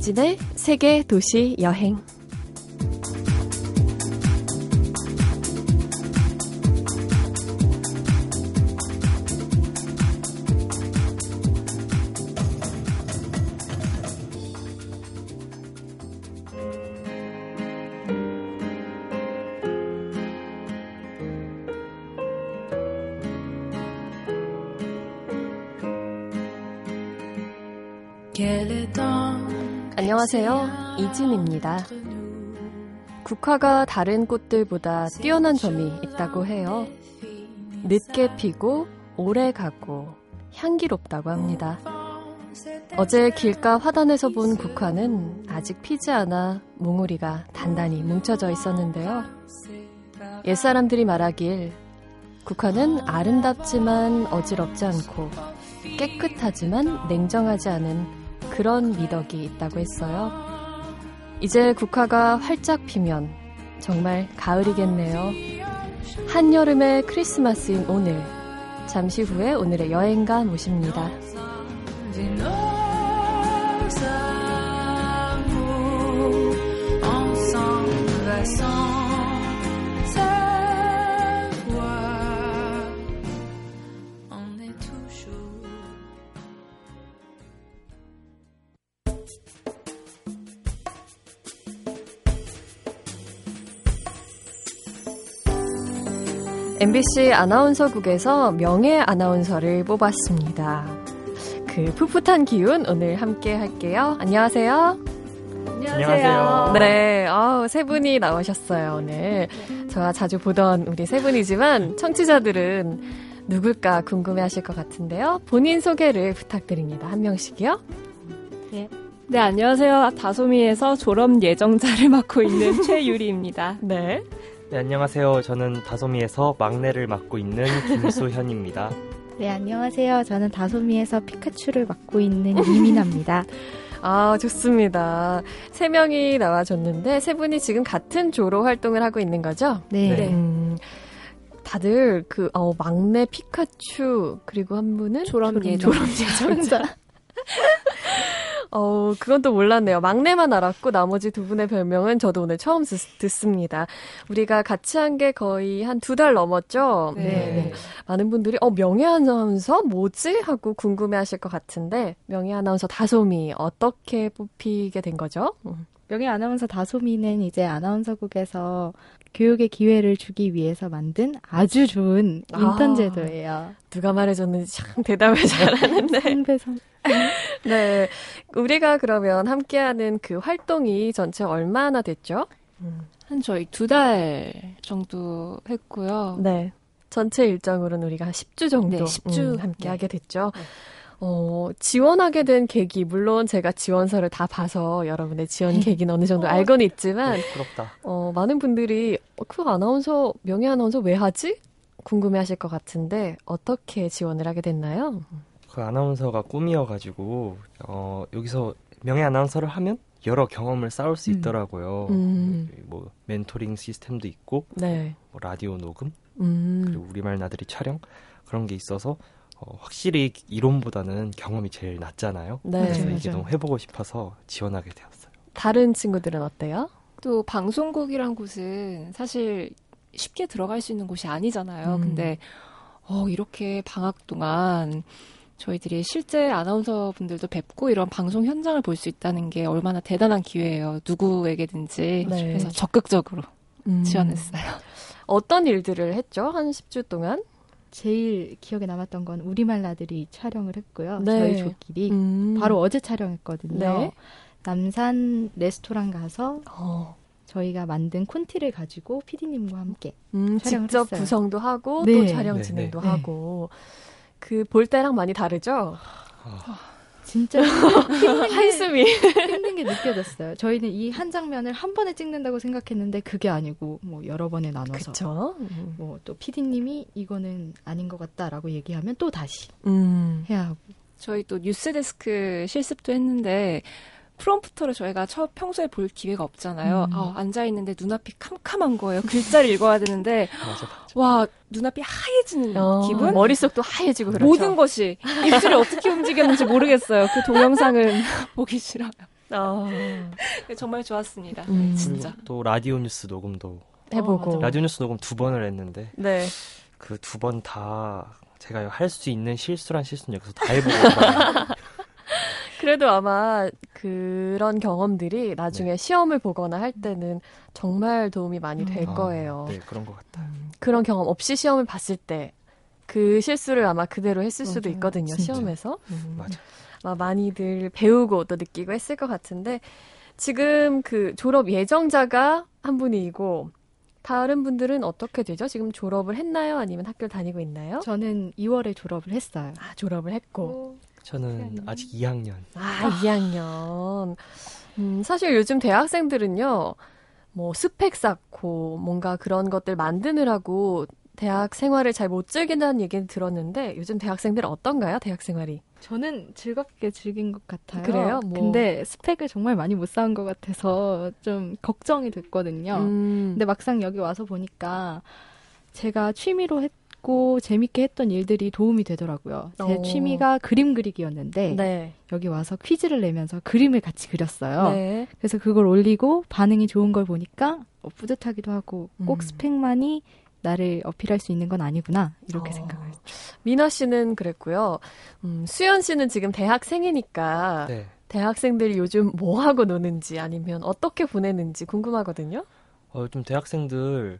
이진의 세계 도시 여행. 안녕하세요. 이진입니다. 국화가 다른 꽃들보다 뛰어난 점이 있다고 해요. 늦게 피고 오래 가고 향기롭다고 합니다. 어제 길가 화단에서 본 국화는 아직 피지 않아 몽우리가 단단히 뭉쳐져 있었는데요. 옛사람들이 말하길 국화는 아름답지만 어지럽지 않고 깨끗하지만 냉정하지 않은 그런 미덕이 있다고 했어요. 이제 국화가 활짝 피면 정말 가을이겠네요. 한여름의 크리스마스인 오늘. 잠시 후에 오늘의 여행가 모십니다. MBC 아나운서국에서 명예 아나운서를 뽑았습니다. 그 풋풋한 기운 오늘 함께 할게요. 안녕하세요. 안녕하세요. 네, 어, 세 분이 나오셨어요, 오늘. 저와 자주 보던 우리 세 분이지만 청취자들은 누굴까 궁금해 하실 것 같은데요. 본인 소개를 부탁드립니다. 한 명씩이요. 네. 네, 안녕하세요. 다소미에서 졸업 예정자를 맡고 있는 최유리입니다. 네. 네, 안녕하세요. 저는 다소미에서 막내를 맡고 있는 김수현입니다. 네, 안녕하세요. 저는 다소미에서 피카츄를 맡고 있는 이민아입니다. 아, 좋습니다. 세 명이 나와줬는데 세 분이 지금 같은 조로 활동을 하고 있는 거죠? 네. 네. 음, 다들 그 어, 막내 피카츄 그리고 한 분은 졸업 예정자. 어, 그건 또 몰랐네요. 막내만 알았고 나머지 두 분의 별명은 저도 오늘 처음 듣 습니다. 우리가 같이 한 게 거의 한 두 달 넘었죠? 네. 네. 많은 분들이 어, 명예 아나운서 뭐지? 하고 궁금해 하실 것 같은데 명예 아나운서 다솜이 어떻게 뽑히게 된 거죠? 음. 명예 아나운서 다솜이는 이제 아나운서국에서 교육의 기회를 주기 위해서 만든 아주 좋은 인턴 제도예요. 아, 누가 말해줬는지 참 대답을 잘하는데. 선배선. 네. 우리가 그러면 함께하는 그 활동이 전체 얼마나 됐죠? 음. 한 저희 두 달 정도 했고요. 네. 전체 일정으로는 우리가 한 10주 정도 네, 10주 음, 함께 네. 하게 됐죠. 네. 어, 지원하게 된 계기, 물론 제가 지원서를 다 봐서 여러분의 지원 계기는 어느 정도 알고는 있지만, 네, 부럽다. 어, 많은 분들이, 어, 그 아나운서, 명예 아나운서 왜 하지? 궁금해 하실 것 같은데, 어떻게 지원을 하게 됐나요? 그 아나운서가 꿈이어가지고, 어, 여기서 명예 아나운서를 하면 여러 경험을 쌓을 수 음. 있더라고요. 음. 뭐, 멘토링 시스템도 있고, 네. 뭐 라디오 녹음, 음. 그리고 우리말 나들이 촬영, 그런 게 있어서, 어, 확실히 이론보다는 경험이 제일 낫잖아요. 네, 그래서 맞아요. 이게 너무 해보고 싶어서 지원하게 되었어요. 다른 친구들은 어때요? 또 방송국이란 곳은 사실 쉽게 들어갈 수 있는 곳이 아니잖아요. 음. 근데 어, 이렇게 방학 동안 저희들이 실제 아나운서 분들도 뵙고 이런 방송 현장을 볼 수 있다는 게 얼마나 대단한 기회예요. 누구에게든지. 네. 그래서 적극적으로 음. 지원했어요. 어떤 일들을 했죠? 한 10주 동안? 제일 기억에 남았던 건 우리말 나들이 촬영을 했고요. 네. 저희 조끼리 음. 바로 어제 촬영했거든요. 네. 남산 레스토랑 가서 어. 저희가 만든 콘티를 가지고 피디님과 함께 음, 직접 했어요. 구성도 하고 네. 또 촬영 네, 진행도 네. 하고 그 볼 때랑 많이 다르죠. 아. 진짜 한숨이 힘든 게 느껴졌어요. 저희는 이 한 장면을 한 번에 찍는다고 생각했는데 그게 아니고 뭐 여러 번에 나눠서 음. 뭐또 PD님이 이거는 아닌 것 같다라고 얘기하면 또 다시 음. 해야 하고 저희 또 뉴스데스크 실습도 했는데 프롬프터를 저희가 처, 평소에 볼 기회가 없잖아요. 음. 아, 앉아있는데 눈앞이 캄캄한 거예요. 글자를 읽어야 되는데, 맞아, 맞아. 와, 눈앞이 하얘지는 어, 기분? 머릿속도 하얘지고 그렇죠. 모든 것이 입술이 어떻게 움직였는지 모르겠어요. 그 동영상은 보기 싫어요. 어. 정말 좋았습니다. 음. 진짜. 또 라디오 뉴스 녹음도 해보고 어, 라디오 뉴스 녹음 두 번을 했는데 네. 그 두 번 다 제가 할 수 있는 실수란 실수는 여기서 다 해보고 그래도 아마 그런 경험들이 나중에 네. 시험을 보거나 할 때는 정말 도움이 많이 될 음. 거예요. 네, 그런 것 같아요. 음, 그런 경험 없이 시험을 봤을 때 그 실수를 아마 그대로 했을 수도 맞아요. 있거든요, 진짜. 시험에서. 음. 맞아. 아마 많이들 배우고 또 느끼고 했을 것 같은데 지금 그 졸업 예정자가 한 분이고 다른 분들은 어떻게 되죠? 지금 졸업을 했나요? 아니면 학교를 다니고 있나요? 저는 2월에 졸업을 했어요. 아, 졸업을 했고. 저는 아직 2학년. 아, 2학년. 음, 사실 요즘 대학생들은요, 뭐 스펙 쌓고 뭔가 그런 것들 만드느라고 대학 생활을 잘 못 즐긴다는 얘기는 들었는데 요즘 대학생들 어떤가요? 대학 생활이? 저는 즐겁게 즐긴 것 같아요. 그래요? 뭐. 근데 스펙을 정말 많이 못 쌓은 것 같아서 좀 걱정이 됐거든요. 음. 근데 막상 여기 와서 보니까 제가 취미로 했 재밌고 재밌게 했던 일들이 도움이 되더라고요. 제 오. 취미가 그림 그리기였는데 네. 여기 와서 퀴즈를 내면서 그림을 같이 그렸어요. 네. 그래서 그걸 올리고 반응이 좋은 걸 보니까 어, 뿌듯하기도 하고 꼭 음. 스펙만이 나를 어필할 수 있는 건 아니구나 이렇게 어. 생각을 했죠. 미나 씨는 그랬고요. 음, 수연 씨는 지금 대학생이니까 네. 대학생들이 요즘 뭐 하고 노는지 아니면 어떻게 보내는지 궁금하거든요. 어, 좀 대학생들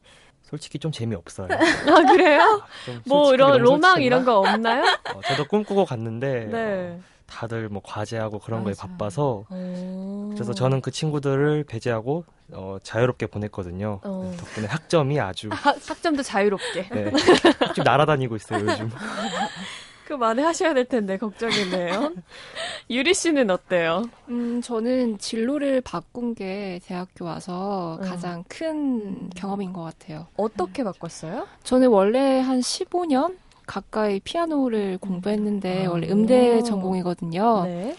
솔직히 좀 재미없어요. 아, 그래요? 아, 뭐 이런 로망 이런 거 없나요? 어, 저도 꿈꾸고 갔는데 네. 어, 다들 뭐 과제하고 그런 맞아. 거에 바빠서 오. 그래서 저는 그 친구들을 배제하고 어, 자유롭게 보냈거든요. 어. 덕분에 학점이 아주 아, 학점도 자유롭게. 네. 좀 날아다니고 있어요 요즘. 그만해 하셔야 될 텐데 걱정이네요. 유리 씨는 어때요? 음, 저는 진로를 바꾼 게 대학교 와서 음. 가장 큰 경험인 것 같아요. 어떻게 바꿨어요? 저는 원래 한 15년 가까이 피아노를 공부했는데 아. 원래 음대 전공이거든요. 네.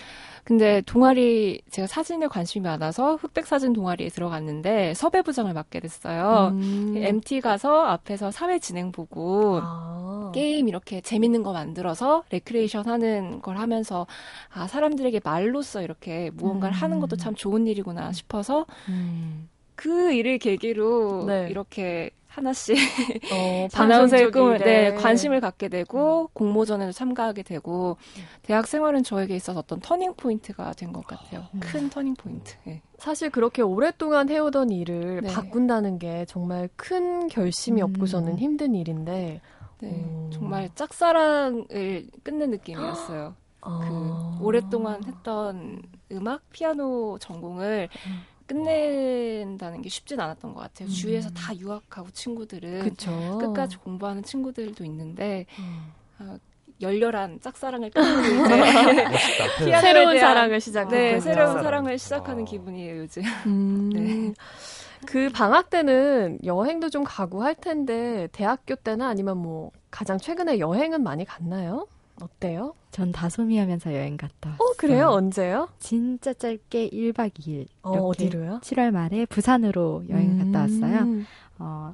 근데 동아리 제가 사진에 관심이 많아서 흑백 사진 동아리에 들어갔는데 섭외 부장을 맡게 됐어요. 음. MT 가서 앞에서 사회 진행 보고 아. 게임 이렇게 재밌는 거 만들어서 레크레이션 하는 걸 하면서 아 사람들에게 말로써 이렇게 무언가를 음. 하는 것도 참 좋은 일이구나 싶어서 음. 그 일을 계기로 네. 이렇게 하나씩 어, 아나운서의 꿈을 네, 관심을 갖게 되고 음. 공모전에도 참가하게 되고 대학 생활은 저에게 있어서 어떤 turning point가 된 것 같아요. 음. 큰 turning point. 네. 사실 그렇게 오랫동안 해오던 일을 네. 바꾼다는 게 정말 큰 결심이 음. 없고서는 힘든 일인데 네, 음. 정말 짝사랑을 끝낸 느낌이었어요. 아. 그 오랫동안 했던 음악 피아노 전공을 음. 끝낸다는 게 쉽진 않았던 것 같아요. 음. 주위에서 다 유학하고 친구들은 그쵸. 끝까지 공부하는 친구들도 있는데 음. 아, 열렬한 짝사랑을 끝내고 이제 새로운 사랑을 시작하는 네, 새로운 사랑을 시작하는 아. 기분이에요 요즘. 음. 네. 그 방학 때는 여행도 좀 가고 할 텐데 대학교 때나 아니면 뭐 가장 최근에 여행은 많이 갔나요? 어때요? 전 다솜이 하면서 여행 갔다 왔어요. 어, 그래요? 언제요? 진짜 짧게 1박 2일. 어, 어디로요? 7월 말에 부산으로 여행 음. 갔다 왔어요. 어,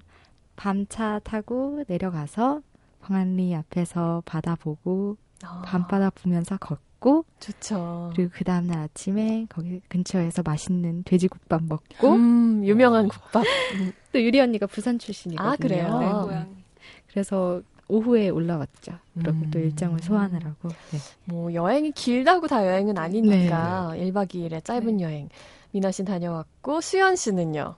밤차 타고 내려가서 광안리 앞에서 바다 보고 아. 밤바다 보면서 걷고 좋죠. 그리고 그 다음 날 아침에 거기 근처에서 맛있는 돼지국밥 먹고 음, 유명한 어. 국밥. 또 유리 언니가 부산 출신이거든요. 아, 그래요? 네. 그래서 오후에 올라왔죠. 그리고 음. 또 일정을 소환을 하고. 네. 뭐 여행이 길다고 다 여행은 아니니까 네. 1박 2일의 짧은 네. 여행. 미나 씨 다녀왔고 수연 씨는요?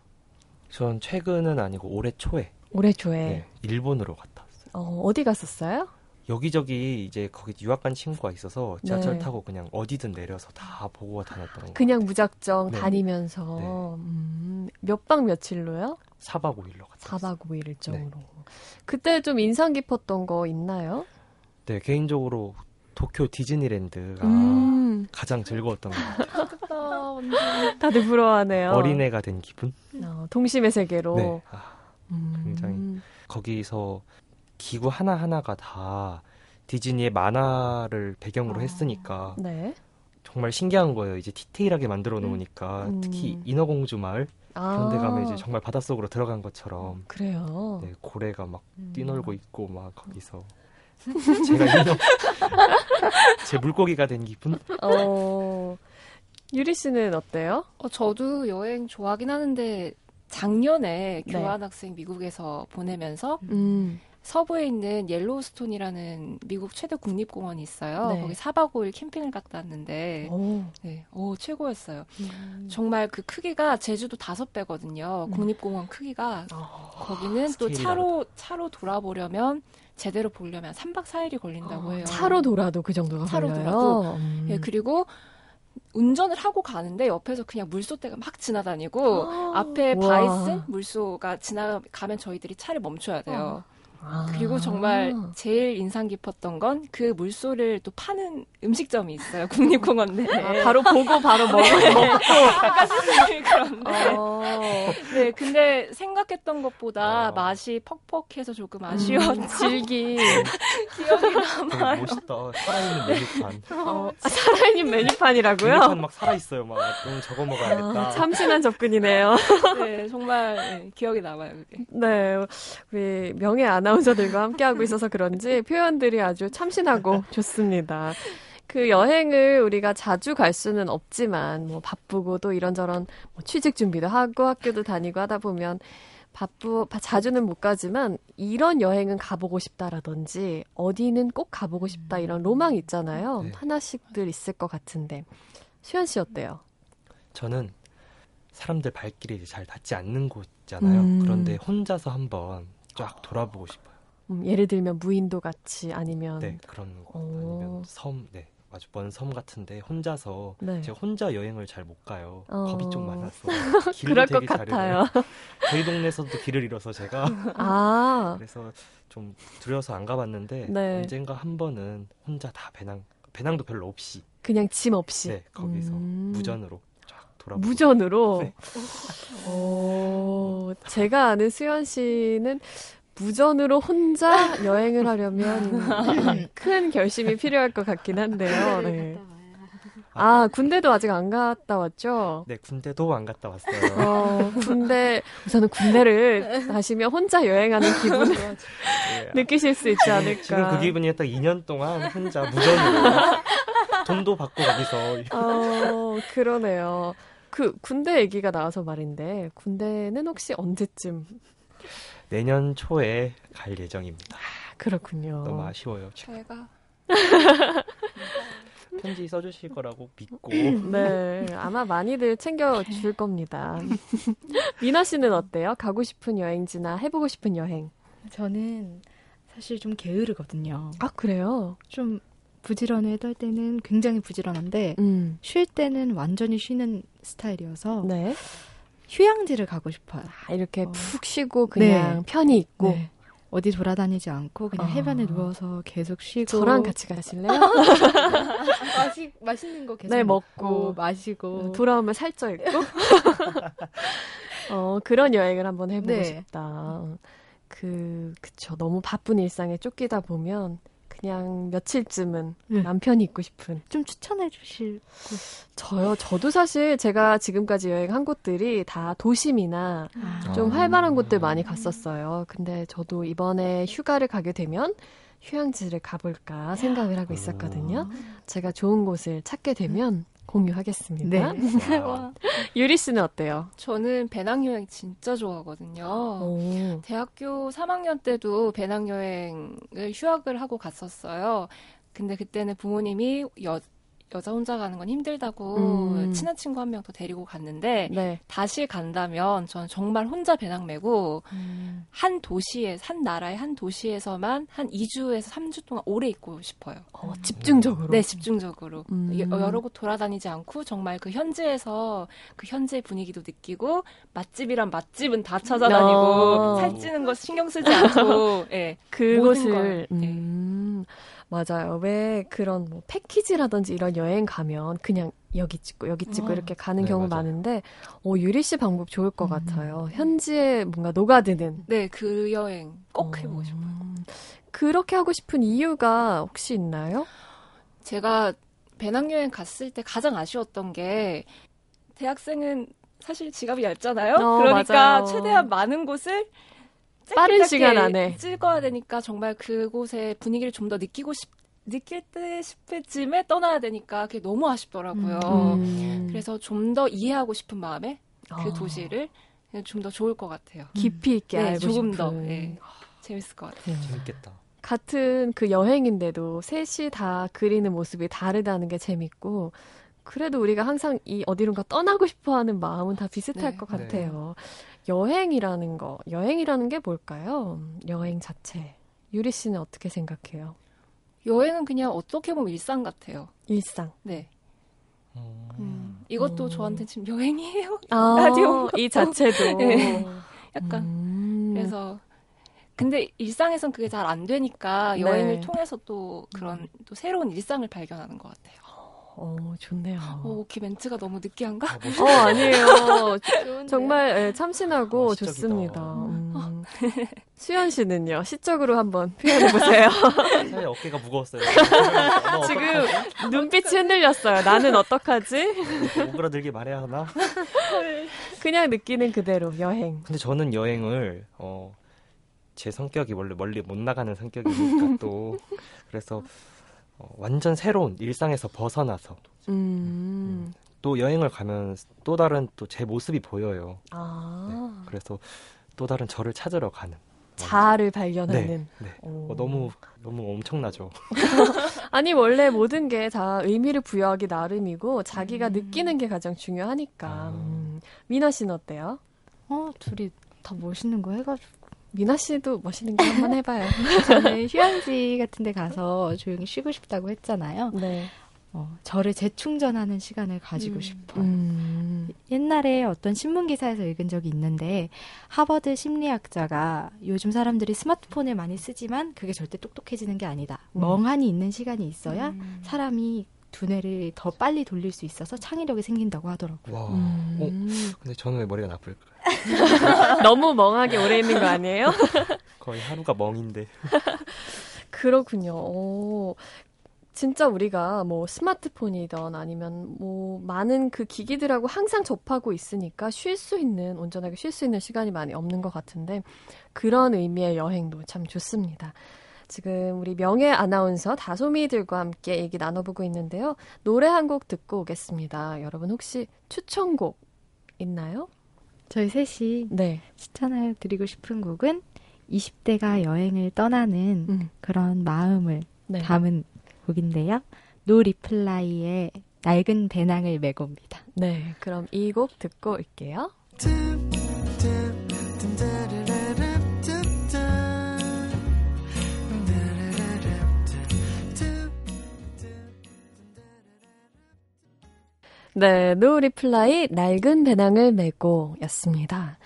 전 최근은 아니고 올해 초에. 올해 초에. 네, 일본으로 갔다 왔어요. 어, 어디 갔었어요? 여기저기 이제 거기 유학 간 친구가 있어서 지하철 네. 타고 그냥 어디든 내려서 다 보고 다녔던 거. 그냥 무작정 네. 다니면서 네. 음, 몇박 며칠로요? 4박 5일로 갔다 4박 5일 일정으로. 그때 좀 인상 깊었던 거 있나요? 네, 개인적으로 도쿄 디즈니랜드가 음. 가장 즐거웠던 것 같아요. 다들 부러워하네요. 어린애가 된 기분? 어, 동심의 세계로. 네. 아, 굉장히 음. 거기서 기구 하나하나가 다 디즈니의 만화를 배경으로 아, 했으니까 네. 정말 신기한 거예요. 이제 디테일하게 만들어 놓으니까 음. 특히 인어공주 마을 아. 그런 데 가면 이제 정말 바닷속으로 들어간 것처럼 그래요. 네, 고래가 막 음. 뛰놀고 있고 막 거기서 제가 인어 제 물고기가 된 기분? 어. 유리 씨는 어때요? 어, 저도 여행 좋아하긴 하는데 작년에 네. 교환학생 미국에서 보내면서 음. 서부에 있는 옐로우스톤이라는 미국 최대 국립공원이 있어요. 네. 거기 4박 5일 캠핑을 갔다 왔는데, 오. 네, 오, 최고였어요. 음. 정말 그 크기가 제주도 다섯 배거든요. 음. 국립공원 크기가. 어. 거기는 또 차로, 차로 돌아보려면 제대로 보려면 3박 4일이 걸린다고 어, 해요. 차로 돌아도 그 정도가 차로 걸려요? 돌아도. 음. 예, 그리고 운전을 하고 가는데 옆에서 그냥 물소대가 막 지나다니고 아, 앞에 바이슨 물소가 지나가면 저희들이 차를 멈춰야 돼요. 어. 아. 그리고 정말 제일 인상 깊었던 건 그 물소를 또 파는 음식점이 있어요. 국립공원 내에. 아, 바로 보고 바로 먹, 네. 먹고. 약간 그런데. 어. 네, 근데 생각했던 것보다 어. 맛이 퍽퍽해서 조금 아쉬웠죠. 음, 질기. 기억이 남아요. 멋있다. 살아있는 메뉴판. 어, 아, 살아있는 메뉴판이라고요? 메뉴판 막 살아있어요. 막 너무 저거 먹어야겠다. 아, 참신한 접근이네요. 네, 정말 네, 기억이 남아요. 그게. 네, 우리 명예 아나운서들과 함께하고 있어서 그런지 표현들이 아주 참신하고 좋습니다. 그 여행을 우리가 자주 갈 수는 없지만 뭐 바쁘고 또 이런저런 뭐 취직 준비도 하고 학교도 다니고 하다 보면 바쁘 자주는 못 가지만 이런 여행은 가보고 싶다라든지 어디는 꼭 가보고 싶다 이런 로망 있잖아요. 네. 하나씩들 있을 것 같은데 수현 씨 어때요? 저는 사람들 발길이 잘 닿지 않는 곳이잖아요. 음. 그런데 혼자서 한번 쫙 돌아보고 싶어요. 음, 예를 들면 무인도 같이 아니면 네 그런 곳 아니면 섬 네. 아주 먼 섬 같은데 혼자서 네. 제가 혼자 여행을 잘 못 가요. 어... 겁이 좀 많아서 그럴 것 같아요. 저희 동네에서도 길을 잃어서 제가 아~ 그래서 좀 두려워서 안 가봤는데 네. 언젠가 한 번은 혼자 다 배낭 배낭도 별로 없이 그냥 짐 없이 네 거기서 음... 무전으로 쫙 돌아 무전으로. 네. 오, 제가 아는 수현 씨는 무전으로 혼자 여행을 하려면 큰 결심이 필요할 것 같긴 한데요. 네. 아, 군대도 아직 안 갔다 왔죠? 네, 군대도 안 갔다 왔어요. 어, 군대, 우선은 군대를 가시면 혼자 여행하는 기분을 네. 느끼실 수 있지 않을까. 지금 그 기분이 딱 2년 동안 혼자 무전으로 돈도 받고 거기서. 어, 그러네요. 그 군대 얘기가 나와서 말인데, 군대는 혹시 언제쯤 내년 초에 갈 예정입니다. 아, 그렇군요. 너무 아쉬워요. 제가 편지 써주실 거라고 믿고. 네, 아마 많이들 챙겨줄 겁니다. 미나 씨는 어때요? 가고 싶은 여행지나 해보고 싶은 여행? 저는 사실 좀 게으르거든요. 아, 그래요? 좀 부지런해 떨 때는 굉장히 부지런한데, 음. 쉴 때는 완전히 쉬는 스타일이어서, 네. 휴양지를 가고 싶어요. 아, 이렇게 어. 푹 쉬고 그냥 네. 편히 있고 네. 어디 돌아다니지 않고 그냥 어. 해변에 누워서 계속 쉬고 저랑 같이 가실래요? 마시, 맛있는 거 계속 네, 먹고 마시고 돌아오면 살쪄 있고 어, 그런 여행을 한번 해보고 네. 싶다. 그 그쵸 너무 바쁜 일상에 쫓기다 보면 그냥 며칠쯤은 네. 남편이 있고 싶은. 좀 추천해 주실 저요? 저도 사실 제가 지금까지 여행한 곳들이 다 도심이나 아. 좀 활발한 곳들 많이 갔었어요. 근데 저도 이번에 휴가를 가게 되면 휴양지를 가볼까 생각을 하고 있었거든요. 제가 좋은 곳을 찾게 되면 공유하겠습니다. 네. 유리 씨는 어때요? 저는 배낭여행 진짜 좋아하거든요. 오. 대학교 3학년 때도 배낭여행을 휴학을 하고 갔었어요. 근데 그때는 부모님이 여, 여자 혼자 가는 건 힘들다고 음. 친한 친구 한 명 더 데리고 갔는데 네. 다시 간다면 저는 정말 혼자 배낭 메고 음. 한 도시에 한 나라의 한 도시에서만 한 2주에서 3주 동안 오래 있고 싶어요. 어, 집중적으로. 네, 집중적으로. 음. 여러 곳 돌아다니지 않고 정말 그 현지에서 그 현지의 분위기도 느끼고 맛집이란 맛집은 다 찾아다니고 어. 살찌는 거 신경 쓰지 않고 예. 네, 그곳을 음. 네. 맞아요. 왜 그런 뭐 패키지라든지 이런 여행 가면 그냥 여기 찍고 여기 찍고 어. 이렇게 가는 네, 경우 맞아. 많은데 어 유리 씨 방법 좋을 것 음. 같아요. 현지에 뭔가 녹아드는. 네, 그 여행 꼭 어. 해보고 싶어요. 그렇게 하고 싶은 이유가 혹시 있나요? 제가 배낭여행 갔을 때 가장 아쉬웠던 게 대학생은 사실 지갑이 얇잖아요. 어, 그러니까 맞아요. 최대한 많은 곳을 빠른 시간 안에 찍어야 되니까 정말 그곳의 분위기를 좀 더 느끼고 느낄 때 싶을 쯤에 떠나야 되니까 그게 너무 아쉽더라고요. 음. 그래서 좀 더 이해하고 싶은 마음에 그 아. 도시를 좀 더 좋을 것 같아요. 깊이 있게 네, 알고 조금 싶은. 더 네, 재밌을 것 같아요. 네. 재밌겠다. 같은 그 여행인데도 셋이 다 그리는 모습이 다르다는 게 재밌고 그래도 우리가 항상 이 어디론가 떠나고 싶어 하는 마음은 다 비슷할 네. 것 같아요. 네. 여행이라는 거, 여행이라는 게 뭘까요? 여행 자체. 유리 씨는 어떻게 생각해요? 여행은 그냥 어떻게 보면 일상 같아요. 일상. 네. 음, 이것도 음. 저한테 지금 여행이에요. 아, 라디오 이 자체도 네. 약간 음. 그래서 근데 일상에선 그게 잘 안 되니까 네. 여행을 통해서 또 그런 또 새로운 일상을 발견하는 것 같아요. 어, 좋네요. 어, 기 멘트가 너무 느끼한가? 아, 어, 아니에요. 정말 네, 참신하고 어, 좋습니다. 음. 어. 수현 씨는요, 시적으로 한번 표현해보세요. 사실 어깨가 무거웠어요. 지금 눈빛이 흔들렸어요. 나는 어떡하지? 오그라들게 말해야 하나? 그냥 느끼는 그대로 여행. 근데 저는 여행을, 어, 제 성격이 원래 멀리 못 나가는 성격이니까 또, 그래서 어, 완전 새로운 일상에서 벗어나서 음. 음. 또 여행을 가면 또 다른 또 제 모습이 보여요. 아. 네, 그래서 또 다른 저를 찾으러 가는. 자아를 발견하는. 네, 네. 어, 너무 너무 엄청나죠. 아니 원래 모든 게 다 의미를 부여하기 나름이고 자기가 음. 느끼는 게 가장 중요하니까. 아. 음. 미나 씨는 어때요? 어 둘이 다 멋있는 거 해가지고 미나 씨도 멋있는 거 한번 해봐요. 저는 휴양지 같은 데 가서 조용히 쉬고 싶다고 했잖아요. 네. 어, 저를 재충전하는 시간을 가지고 음. 싶어요. 음. 옛날에 어떤 신문 기사에서 읽은 적이 있는데 하버드 심리학자가 요즘 사람들이 스마트폰을 많이 쓰지만 그게 절대 똑똑해지는 게 아니다. 음. 멍하니 있는 시간이 있어야 음. 사람이 두뇌를 더 빨리 돌릴 수 있어서 창의력이 생긴다고 하더라고요. 와. 음. 어, 근데 저는 왜 머리가 나쁠까요? 너무 멍하게 오래 있는 거 아니에요? 거의 하루가 멍인데. 그렇군요. 오, 진짜 우리가 뭐 스마트폰이든 아니면 뭐 많은 그 기기들하고 항상 접하고 있으니까 쉴 수 있는, 온전하게 쉴 수 있는 시간이 많이 없는 것 같은데 그런 의미의 여행도 참 좋습니다. 지금 우리 명예 아나운서 다솜이들과 함께 얘기 나눠보고 있는데요. 노래 한 곡 듣고 오겠습니다. 여러분 혹시 추천곡 있나요? 저희 셋이 네. 추천을 드리고 싶은 곡은 20대가 여행을 떠나는 음. 그런 마음을 네. 담은 곡인데요. 노 리플라이의 낡은 배낭을 메고 옵니다. 네, 그럼 이 곡 듣고 올게요. 네, 노 리플라이 낡은 배낭을 메고 였습니다.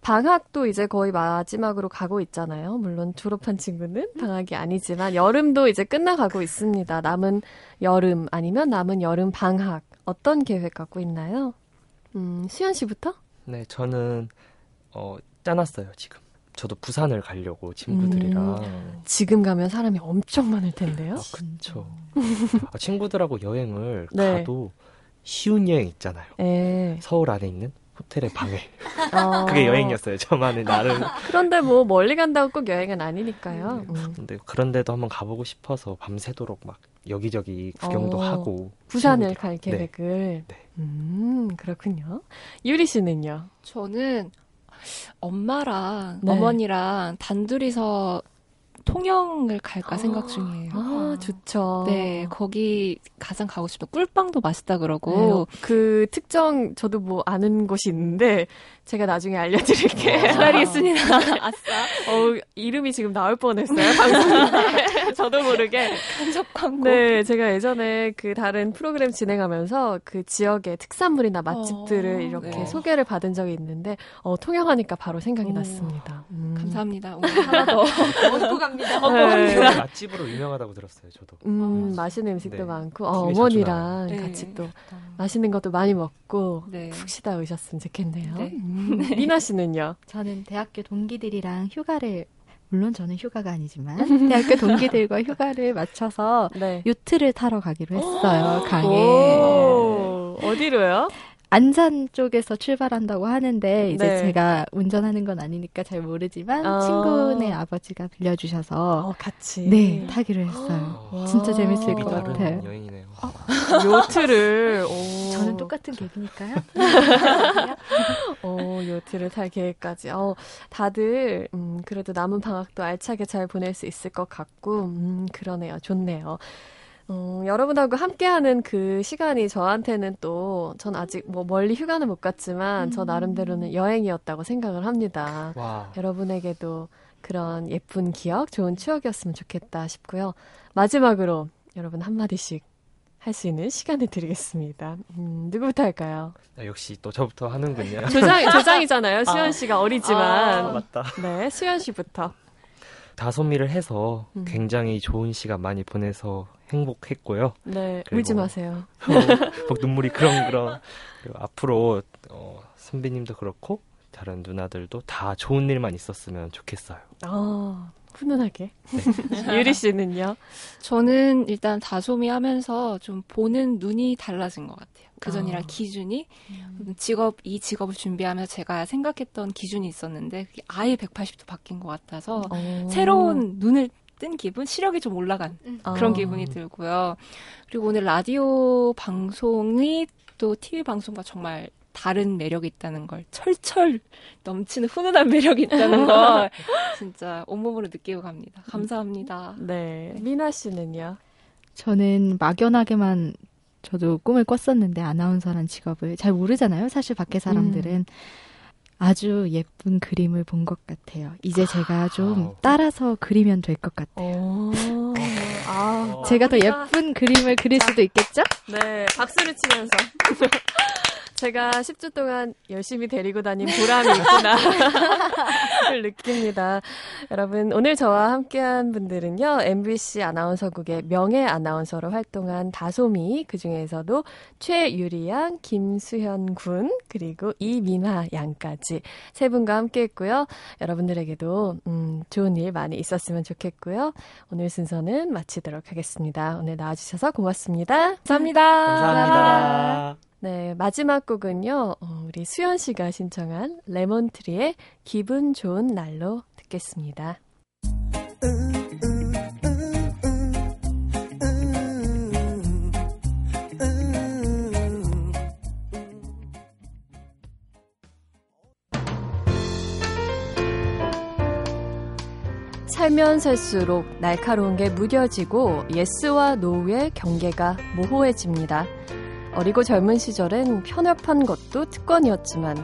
방학도 이제 거의 마지막으로 가고 있잖아요. 물론 졸업한 친구는 방학이 아니지만 여름도 이제 끝나가고 있습니다. 남은 여름 아니면 남은 여름 방학 어떤 계획 갖고 있나요? 음, 수현 씨부터? 네, 저는 어, 짜놨어요, 지금. 저도 부산을 가려고 친구들이랑 음, 지금 가면 사람이 엄청 많을 텐데요. 아, 그렇죠. 아, 친구들하고 여행을 네. 가도 쉬운 여행 있잖아요. 에. 예. 서울 안에 있는 호텔의 방에. 어. 그게 여행이었어요. 저만의 나름. 그런데 뭐 멀리 간다고 꼭 여행은 아니니까요. 음. 음. 근데 그런데도 한번 가보고 싶어서 밤새도록 막 여기저기 구경도 어. 하고. 부산을 갈 네. 계획을. 네. 음, 그렇군요. 유리 씨는요? 저는 엄마랑 네. 어머니랑 단둘이서 통영을 갈까 생각 중이에요. 아, 좋죠. 네, 거기 가장 가고 싶다. 꿀빵도 맛있다 그러고. 네, 그 특정 저도 뭐 아는 곳이 있는데 제가 나중에 알려드릴게 요. 기다리겠습니다. 아싸. 어, 이름이 지금 나올 뻔했어요. 방송인데. 저도 모르게. 간접 광고. 네, 제가 예전에 그 다른 프로그램 진행하면서 그 지역의 특산물이나 맛집들을 어, 이렇게 네. 소개를 받은 적이 있는데, 어, 통영하니까 바로 생각이 오, 났습니다. 음. 감사합니다. 오늘 하나 더 얻고 갑니다. 얻고 네. 갑니다. 맛집으로 유명하다고 들었어요, 저도. 음, 아, 맛있는 음식도 네. 많고, 어, 어머니랑 네. 같이 또 맛있는 것도 많이 먹고, 네. 푹 쉬다 오셨으면 좋겠네요. 네. 음. 네. 미나 씨는요? 저는 대학교 동기들이랑 휴가를 물론 저는 휴가가 아니지만 대학교 동기들과 휴가를 맞춰서 네. 요트를 타러 가기로 했어요 강에 어디로요? 안산 쪽에서 출발한다고 하는데 이제 네. 제가 운전하는 건 아니니까 잘 모르지만 어. 친구네 아버지가 빌려주셔서 어, 같이 네 타기로 했어요. 진짜 재밌을 것 같아요. 여행이네요. 어, 요트를 오. 저는 똑같은 계획이니까요. 어, 요트를 탈 계획까지. 어, 다들 음, 그래도 남은 방학도 알차게 잘 보낼 수 있을 것 같고 음, 그러네요. 좋네요. 음, 여러분하고 함께하는 그 시간이 저한테는 또, 전 아직 뭐 멀리 휴가는 못 갔지만, 음. 저 나름대로는 여행이었다고 생각을 합니다. 와. 여러분에게도 그런 예쁜 기억, 좋은 추억이었으면 좋겠다 싶고요. 마지막으로 여러분 한마디씩 할 수 있는 시간을 드리겠습니다. 음, 누구부터 할까요? 아, 역시 또 저부터 하는군요. 조장, 조장이잖아요. 수현 씨가 아. 어리지만. 아, 맞다. 네, 수현 씨부터. 다소미를 해서 음. 굉장히 좋은 시간 많이 보내서 행복했고요. 네, 울지 마세요. 어, 막 눈물이 그렁그렁. 그리고 앞으로 어, 선배님도 그렇고 다른 누나들도 다 좋은 일만 있었으면 좋겠어요. 아, 훈훈하게. 네. 유리 씨는요? 저는 일단 다소미 하면서 좀 보는 눈이 달라진 것 같아요. 그전이랑 아. 기준이 음. 직업 이 직업을 준비하면서 제가 생각했던 기준이 있었는데 그게 아예 180도 바뀐 것 같아서 오. 새로운 눈을 뜬 기분, 시력이 좀 올라간 음. 그런 아. 기분이 들고요. 그리고 오늘 라디오 방송이 또 TV 방송과 정말 다른 매력이 있다는 걸 철철 넘치는 훈훈한 매력이 있다는 걸 진짜 온몸으로 느끼고 갑니다. 감사합니다. 네. 미나 씨는요? 저는 막연하게만 저도 꿈을 꿨었는데 아나운서란 직업을 잘 모르잖아요. 사실 밖에 사람들은 음. 아주 예쁜 그림을 본 것 같아요. 이제 제가 좀 따라서 그리면 될 것 같아요. 아, 제가 더 예쁜 그림을 그릴 수도 있겠죠? 네, 박수를 치면서. 제가 10주 동안 열심히 데리고 다닌 보람이 있구나. 를 느낍니다. 여러분, 오늘 저와 함께한 분들은요, MBC 아나운서국의 명예 아나운서로 활동한 다소미, 그 중에서도 최유리 양, 김수현 군, 그리고 이민화 양까지 세 분과 함께 했고요. 여러분들에게도, 음, 좋은 일 많이 있었으면 좋겠고요. 오늘 순서는 마치도록 하겠습니다. 오늘 나와주셔서 고맙습니다. 감사합니다. 감사합니다. 네, 마지막 곡은요, 어, 우리 수연 씨가 신청한 레몬트리의 기분 좋은 날로 듣겠습니다. 살면 살수록 날카로운 게 무뎌지고 예스와 노우의 경계가 모호해집니다. 어리고 젊은 시절엔 편협한 것도 특권이었지만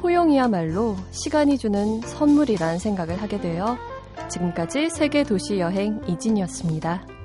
포용이야말로 시간이 주는 선물이란 생각을 하게 되어 지금까지 세계 도시 여행 이진이었습니다.